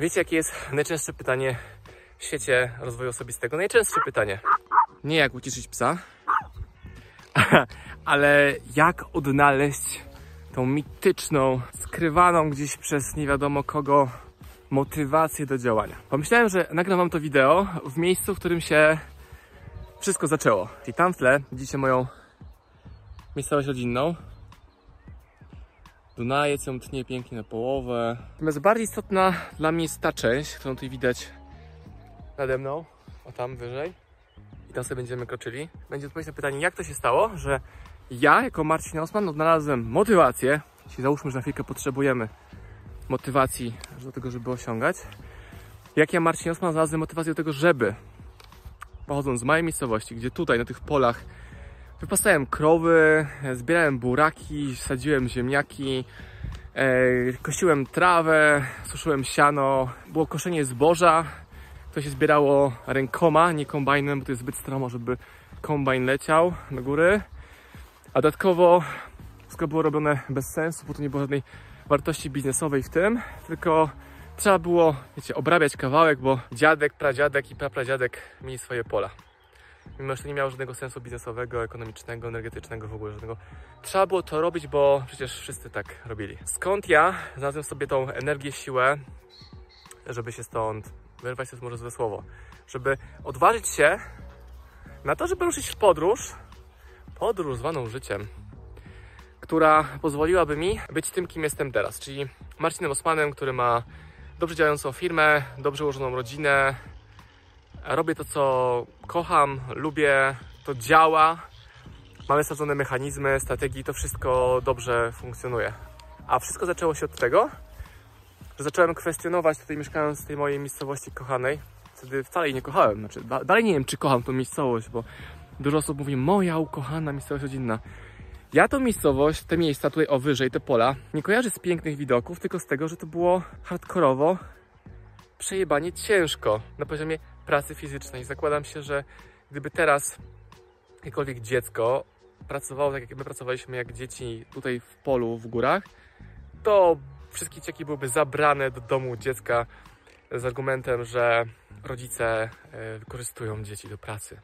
Wiecie, jakie jest najczęstsze pytanie w świecie rozwoju osobistego? Najczęstsze pytanie. Nie jak uciszyć psa, ale jak odnaleźć tą mityczną, skrywaną gdzieś przez nie wiadomo kogo motywację do działania. Pomyślałem, że nagram wam to wideo w miejscu, w którym się wszystko zaczęło. I tam w tle widzicie moją miejscowość rodzinną. Dunajec ją tnie pięknie na połowę. Natomiast bardziej istotna dla mnie jest ta część, którą tutaj widać nade mną, o tam wyżej. I tam sobie będziemy kroczyli. Będzie odpowiedź na pytanie, jak to się stało, że ja jako Marcin Osman odnalazłem motywację. Jeśli załóżmy, że na chwilkę potrzebujemy motywacji do tego, żeby osiągać. Jak ja, Marcin Osman, znalazłem motywację do tego, żeby pochodząc z mojej miejscowości, gdzie tutaj na tych polach wypasałem krowy, zbierałem buraki, sadziłem ziemniaki, e, kosiłem trawę, suszyłem siano, było koszenie zboża, to się zbierało rękoma, nie kombajnem, bo to jest zbyt stromo, żeby kombajn leciał do góry. A dodatkowo wszystko było robione bez sensu, bo to nie było żadnej wartości biznesowej w tym, tylko trzeba było, wiecie, obrabiać kawałek, bo dziadek, pradziadek i prapradziadek mieli swoje pola. Mimo, że to nie miało żadnego sensu biznesowego, ekonomicznego, energetycznego, w ogóle żadnego. Trzeba było to robić, bo przecież wszyscy tak robili. Skąd ja znalazłem sobie tą energię, siłę, żeby się stąd wyrwać, to jest może złe słowo, żeby odważyć się na to, żeby ruszyć w podróż, podróż zwaną życiem, która pozwoliłaby mi być tym, kim jestem teraz, czyli Marcinem Osmanem, który ma dobrze działającą firmę, dobrze ułożoną rodzinę, robię to, co kocham, lubię, to działa, mamy stworzone mechanizmy, strategii, to wszystko dobrze funkcjonuje. A wszystko zaczęło się od tego, że zacząłem kwestionować tutaj mieszkając w tej mojej miejscowości kochanej. Wtedy wcale jej nie kochałem, znaczy dalej nie wiem, czy kocham tą miejscowość, bo dużo osób mówi, moja ukochana miejscowość rodzinna. Ja tą miejscowość, te miejsca tutaj o wyżej, te pola, nie kojarzę z pięknych widoków, tylko z tego, że to było hardkorowo, przejebanie ciężko na poziomie pracy fizycznej. Zakładam się, że gdyby teraz jakiekolwiek dziecko pracowało tak, jak my pracowaliśmy jak dzieci tutaj w polu, w górach, to wszystkie cieki byłyby zabrane do domu dziecka z argumentem, że rodzice e, wykorzystują dzieci do pracy.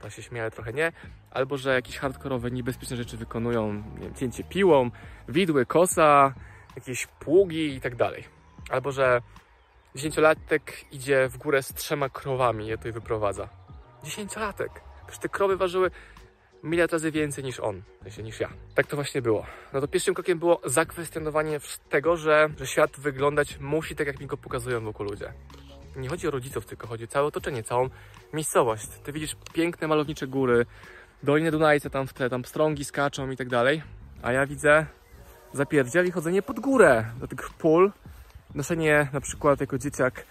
To się śmieje trochę nie. Albo, że jakieś hardkorowe, niebezpieczne rzeczy wykonują, nie wiem, cięcie piłą, widły, kosa, jakieś pługi i tak dalej. Albo, że dziesięciolatek idzie w górę z trzema krowami je tutaj wyprowadza. Dziesięciolatek! Przecież te krowy ważyły miliard razy więcej niż on, w sensie niż ja. Tak to właśnie było. No to pierwszym krokiem było zakwestionowanie tego, że, że świat wyglądać musi tak, jak mi go pokazują wokół ludzie. Nie chodzi o rodziców, tylko chodzi o całe otoczenie, całą miejscowość. Ty widzisz piękne, malownicze góry, Dolinę Dunajca tam w tle, tam pstrągi skaczą i tak dalej, a ja widzę zapierdziel i chodzenie pod górę do tych pól, noszenie na przykład jako dzieciak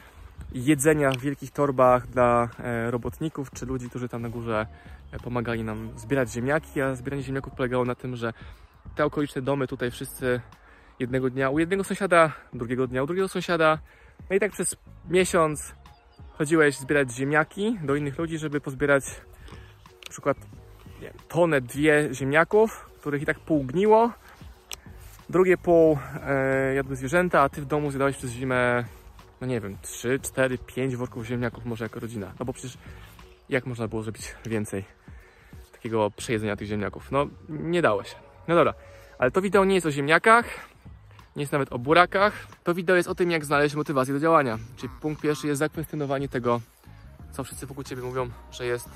jedzenia w wielkich torbach dla e, robotników czy ludzi, którzy tam na górze e, pomagali nam zbierać ziemniaki, a zbieranie ziemniaków polegało na tym, że te okoliczne domy tutaj wszyscy jednego dnia u jednego sąsiada, drugiego dnia u drugiego sąsiada, no i tak przez miesiąc chodziłeś zbierać ziemniaki do innych ludzi, żeby pozbierać na przykład nie tonę, dwie ziemniaków, których i tak pół gniło, drugie pół e, jadły zwierzęta, a ty w domu zjadałeś przez zimę no nie wiem, 3, 4, 5 worków ziemniaków może jako rodzina. No bo przecież jak można było zrobić więcej takiego przejedzenia tych ziemniaków? No nie dało się. No dobra, ale to wideo nie jest o ziemniakach, nie jest nawet o burakach. To wideo jest o tym, jak znaleźć motywację do działania. Czyli punkt pierwszy jest zakwestionowanie tego, co wszyscy wokół Ciebie mówią, że jest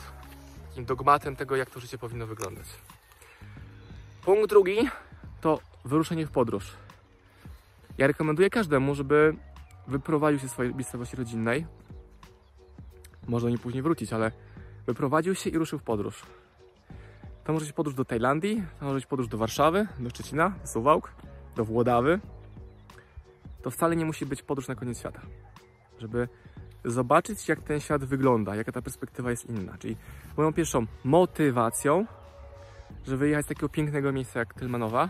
takim dogmatem tego, jak to życie powinno wyglądać. Punkt drugi to wyruszenie w podróż. Ja rekomenduję każdemu, żeby wyprowadził się z swojej miejscowości rodzinnej. Może nie później wrócić, ale wyprowadził się i ruszył w podróż. To może być podróż do Tajlandii, to może być podróż do Warszawy, do Szczecina, do Suwałk, do Włodawy. To wcale nie musi być podróż na koniec świata. Żeby zobaczyć, jak ten świat wygląda, jaka ta perspektywa jest inna. Czyli moją pierwszą motywacją, żeby wyjechać z takiego pięknego miejsca jak Tylmanowa,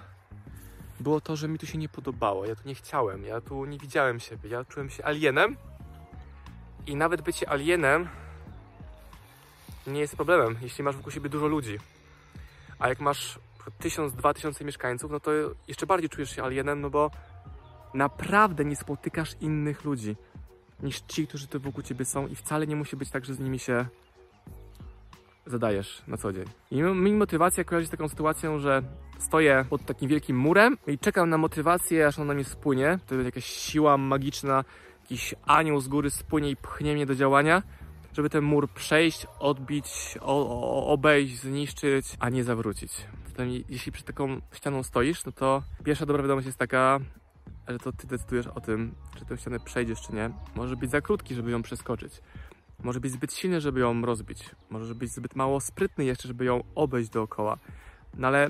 było to, że mi tu się nie podobało. Ja tu nie chciałem, ja tu nie widziałem siebie, ja czułem się alienem. I nawet bycie alienem nie jest problemem, jeśli masz wokół siebie dużo ludzi. A jak masz tysiąc, dwa tysiące mieszkańców, no to jeszcze bardziej czujesz się alienem, no bo naprawdę nie spotykasz innych ludzi niż ci, którzy tu wokół ciebie są i wcale nie musi być tak, że z nimi się zadajesz na co dzień. I mi motywacja kojarzy się z taką sytuacją, że stoję pod takim wielkim murem i czekam na motywację, aż ona mi spłynie. To jest jakaś siła magiczna, jakiś anioł z góry spłynie i pchnie mnie do działania, żeby ten mur przejść, odbić, obejść, zniszczyć, a nie zawrócić. Zatem jeśli przed taką ścianą stoisz, no to pierwsza dobra wiadomość jest taka, że to ty decydujesz o tym, czy tę ścianę przejdziesz, czy nie. Może być za krótki, żeby ją przeskoczyć. Może być zbyt silny, żeby ją rozbić. Może być zbyt mało sprytny jeszcze, żeby ją obejść dookoła. No ale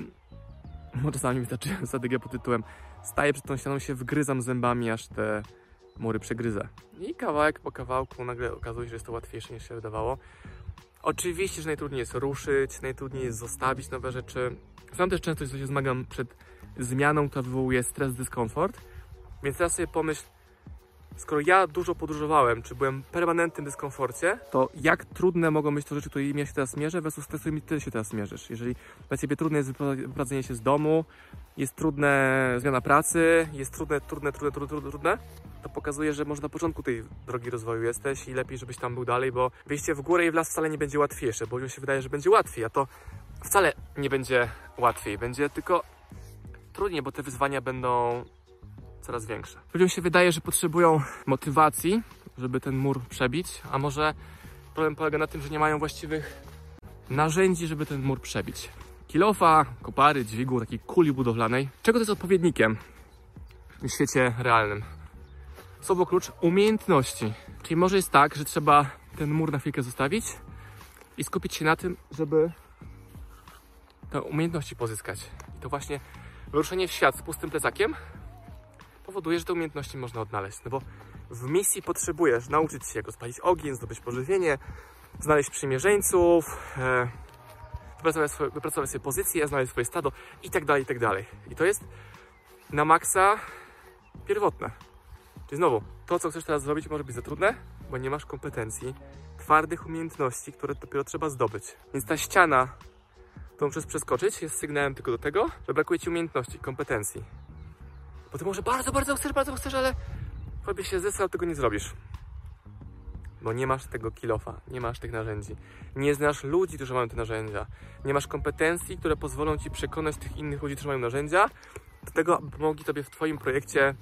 no czasami wystarczy strategia pod tytułem staję przed tą ścianą, się wgryzam zębami, aż te mury przegryzę. I kawałek po kawałku nagle okazuje się, że jest to łatwiejsze niż się wydawało. Oczywiście, że najtrudniej jest ruszyć, najtrudniej jest zostawić nowe rzeczy. Sam też często się zmagam przed zmianą, która wywołuje stres, dyskomfort. Więc teraz sobie pomyśl, skoro ja dużo podróżowałem, czy byłem w permanentnym dyskomforcie, to jak trudne mogą być to rzeczy, którymi ja się teraz mierzę, versus te, z którymi ty się teraz mierzysz. Jeżeli dla ciebie trudne jest wyprowadzenie się z domu, jest trudne zmiana pracy, jest trudne, trudne, trudne, trudne, trudne, to pokazuje, że może na początku tej drogi rozwoju jesteś i lepiej, żebyś tam był dalej, bo wyjście w górę i w las wcale nie będzie łatwiejsze, bo mi się wydaje, że będzie łatwiej, a to wcale nie będzie łatwiej, będzie tylko trudniej, bo te wyzwania będą coraz większe. Ludziom się wydaje, że potrzebują motywacji, żeby ten mur przebić, a może problem polega na tym, że nie mają właściwych narzędzi, żeby ten mur przebić. Kilofa, kopary, dźwigu, takiej kuli budowlanej. Czego to jest odpowiednikiem w świecie realnym? Słowo klucz umiejętności. Czyli może jest tak, że trzeba ten mur na chwilkę zostawić i skupić się na tym, żeby te umiejętności pozyskać. I to właśnie wyruszenie w świat z pustym plecakiem powoduje, że te umiejętności można odnaleźć. No bo w misji potrzebujesz nauczyć się, jak rozpalić ogień, zdobyć pożywienie, znaleźć przymierzeńców, e, wypracować, swoje, wypracować sobie pozycję, znaleźć swoje stado i tak dalej, i tak dalej. I to jest na maksa pierwotne. Czyli znowu, to co chcesz teraz zrobić może być za trudne, bo nie masz kompetencji, twardych umiejętności, które dopiero trzeba zdobyć. Więc ta ściana, którą musisz przeskoczyć, jest sygnałem tylko do tego, że brakuje ci umiejętności, kompetencji. Bo ty może bardzo, bardzo chcesz, bardzo chcesz, ale tobie się zesrał, tego nie zrobisz. Bo nie masz tego kilofa, nie masz tych narzędzi. Nie znasz ludzi, którzy mają te narzędzia. Nie masz kompetencji, które pozwolą ci przekonać tych innych ludzi, którzy mają narzędzia, do tego, aby pomogli tobie w twoim projekcie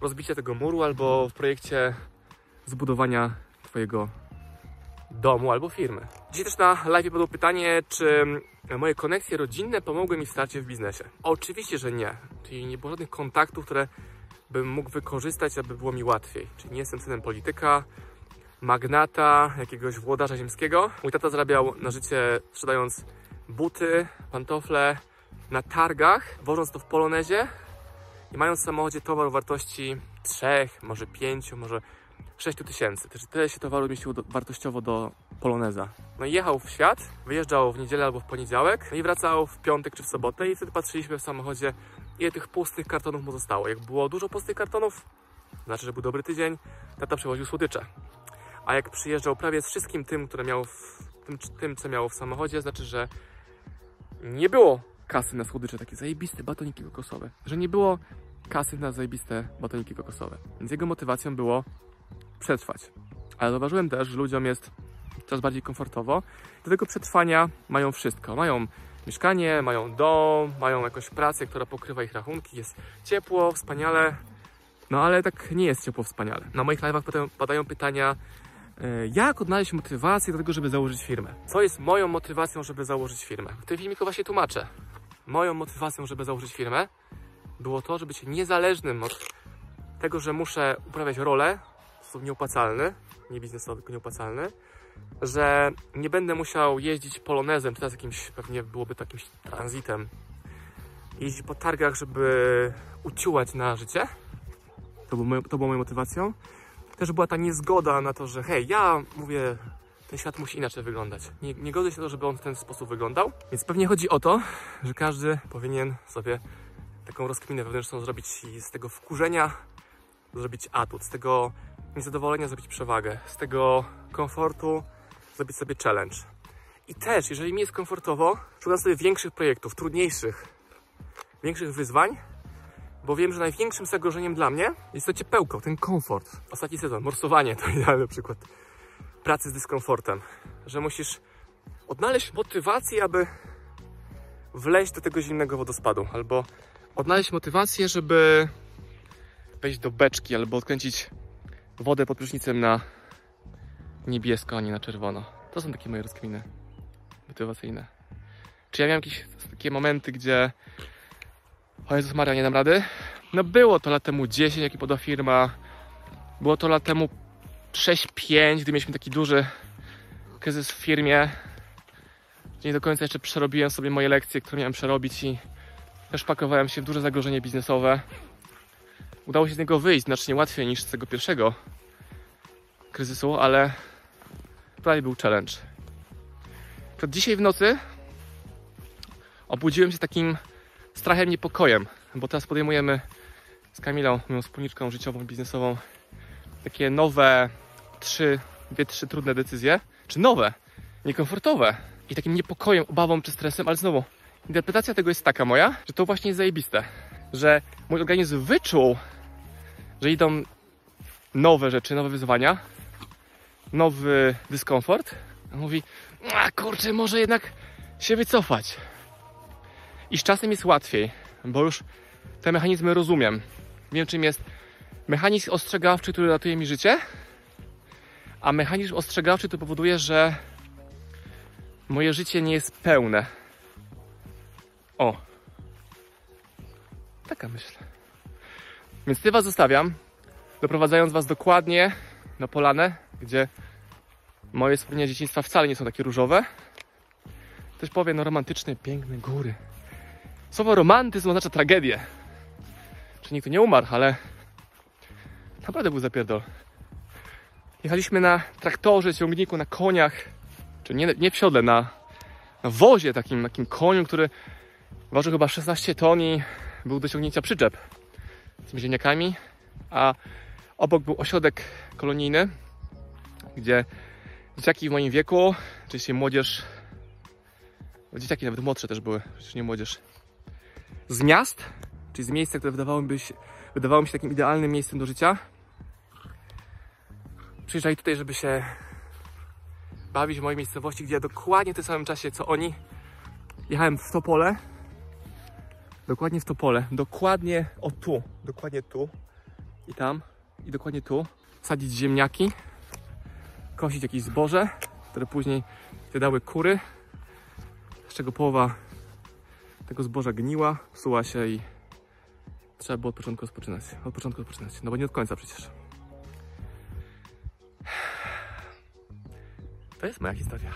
rozbicia tego muru albo w projekcie zbudowania twojego domu albo firmy. Dzisiaj też na live padło pytanie, czy moje koneksje rodzinne pomogły mi w starcie w biznesie. Oczywiście, że nie. Czyli nie było żadnych kontaktów, które bym mógł wykorzystać, aby było mi łatwiej. Czyli nie jestem synem polityka, magnata, jakiegoś włodarza ziemskiego. Mój tata zarabiał na życie sprzedając buty, pantofle na targach, wożąc to w polonezie i mając w samochodzie towar o wartości 3, może 5, może 6 tysięcy. Tyle się towaru mieściło do, wartościowo do Poloneza. No i jechał w świat, wyjeżdżał w niedzielę albo w poniedziałek no i wracał w piątek czy w sobotę i wtedy patrzyliśmy w samochodzie, ile tych pustych kartonów mu zostało. Jak było dużo pustych kartonów, znaczy, że był dobry tydzień, tata przewoził słodycze. A jak przyjeżdżał prawie z wszystkim tym, które miał w tym, tym co miało w samochodzie, znaczy, że nie było kasy na słodycze, takie zajebiste batoniki kokosowe. Że nie było kasy na zajebiste batoniki kokosowe. Więc jego motywacją było przetrwać. Ale zauważyłem też, że ludziom jest coraz bardziej komfortowo. Do tego przetrwania mają wszystko. Mają mieszkanie, mają dom, mają jakąś pracę, która pokrywa ich rachunki, jest ciepło, wspaniale. No ale tak nie jest ciepło, wspaniale. Na moich live'ach potem padają pytania, e, jak odnaleźć motywację do tego, żeby założyć firmę? Co jest moją motywacją, żeby założyć firmę? W tym filmiku właśnie tłumaczę. Moją motywacją, żeby założyć firmę było to, żeby być niezależnym od tego, że muszę uprawiać rolę sposób nieopłacalny, nie biznesowy, tylko nieopłacalny, że nie będę musiał jeździć polonezem, teraz jakimś, pewnie byłoby to jakimś tranzytem, jeździć po targach, żeby uciułać na życie. To, było moją, to było moją motywacją. Też była ta niezgoda na to, że hej, ja mówię, ten świat musi inaczej wyglądać. Nie, nie godzę się na to, żeby on w ten sposób wyglądał. Więc pewnie chodzi o to, że każdy powinien sobie taką rozkminę wewnętrzną zrobić i z tego wkurzenia zrobić atut, z tego niezadowolenia zrobić przewagę, z tego komfortu zrobić sobie challenge. I też, jeżeli mi jest komfortowo, szukam sobie większych projektów, trudniejszych, większych wyzwań, bo wiem, że największym zagrożeniem dla mnie jest to ciepełko, ten komfort. Ostatni sezon, morsowanie to idealny przykład pracy z dyskomfortem, że musisz odnaleźć motywację, aby wleźć do tego zimnego wodospadu, albo odnaleźć motywację, żeby wejść do beczki, albo odkręcić wodę pod prysznicem na niebiesko, a nie na czerwono. To są takie moje rozkminy motywacyjne. Czy ja miałem jakieś takie momenty, gdzie o Jezus Maria, nie dam rady? No było to lat temu 10, jak podała firma. Było to lat temu 6-5, gdy mieliśmy taki duży kryzys w firmie. Gdzie nie do końca jeszcze przerobiłem sobie moje lekcje, które miałem przerobić i też pakowałem się w duże zagrożenie biznesowe. Udało się z niego wyjść znacznie łatwiej niż z tego pierwszego kryzysu, ale prawie był challenge. Przed dzisiaj w nocy obudziłem się takim strachem, niepokojem, bo teraz podejmujemy z Kamilą, moją wspólniczką życiową, biznesową, takie nowe, trzy, dwie, trzy trudne decyzje, czy nowe, niekomfortowe i takim niepokojem, obawą czy stresem, ale znowu, interpretacja tego jest taka moja, że to właśnie jest zajebiste, że mój organizm wyczuł, że idą nowe rzeczy, nowe wyzwania, nowy dyskomfort, a mówi, a kurczę, może jednak się wycofać. I z czasem jest łatwiej, bo już te mechanizmy rozumiem. Wiem, czym jest mechanizm ostrzegawczy, który ratuje mi życie, a mechanizm ostrzegawczy to powoduje, że moje życie nie jest pełne. O. Taka myśl. Więc ty was zostawiam, doprowadzając was dokładnie na polanę, gdzie moje wspomnienia dzieciństwa wcale nie są takie różowe. Ktoś powie, no romantyczne, piękne góry. Słowo romantyzm oznacza tragedię. Czy nikt tu nie umarł, ale naprawdę był zapierdol. Jechaliśmy na traktorze, ciągniku, na koniach, czy nie, nie w siodle, na, na wozie takim, takim koniu, który ważył chyba 16 ton i był do ciągnięcia przyczep z tymi ziemniakami, a obok był ośrodek kolonijny, gdzie dzieciaki w moim wieku, czyli młodzież, dzieciaki nawet młodsze też były, przecież nie młodzież, z miast, czyli z miejsca, które wydawało mi, się, wydawało mi się takim idealnym miejscem do życia, przyjeżdżali tutaj, żeby się bawić w mojej miejscowości, gdzie ja dokładnie w tym samym czasie co oni jechałem w Topole. Dokładnie w Topole. Dokładnie o tu. Dokładnie tu. I tam. I dokładnie tu. Sadzić ziemniaki. Kosić jakieś zboże, które później wydały kury. Z czego połowa tego zboża gniła, psuła się i trzeba było od początku rozpoczynać. Od początku rozpoczynać. No bo nie od końca przecież. To jest moja historia.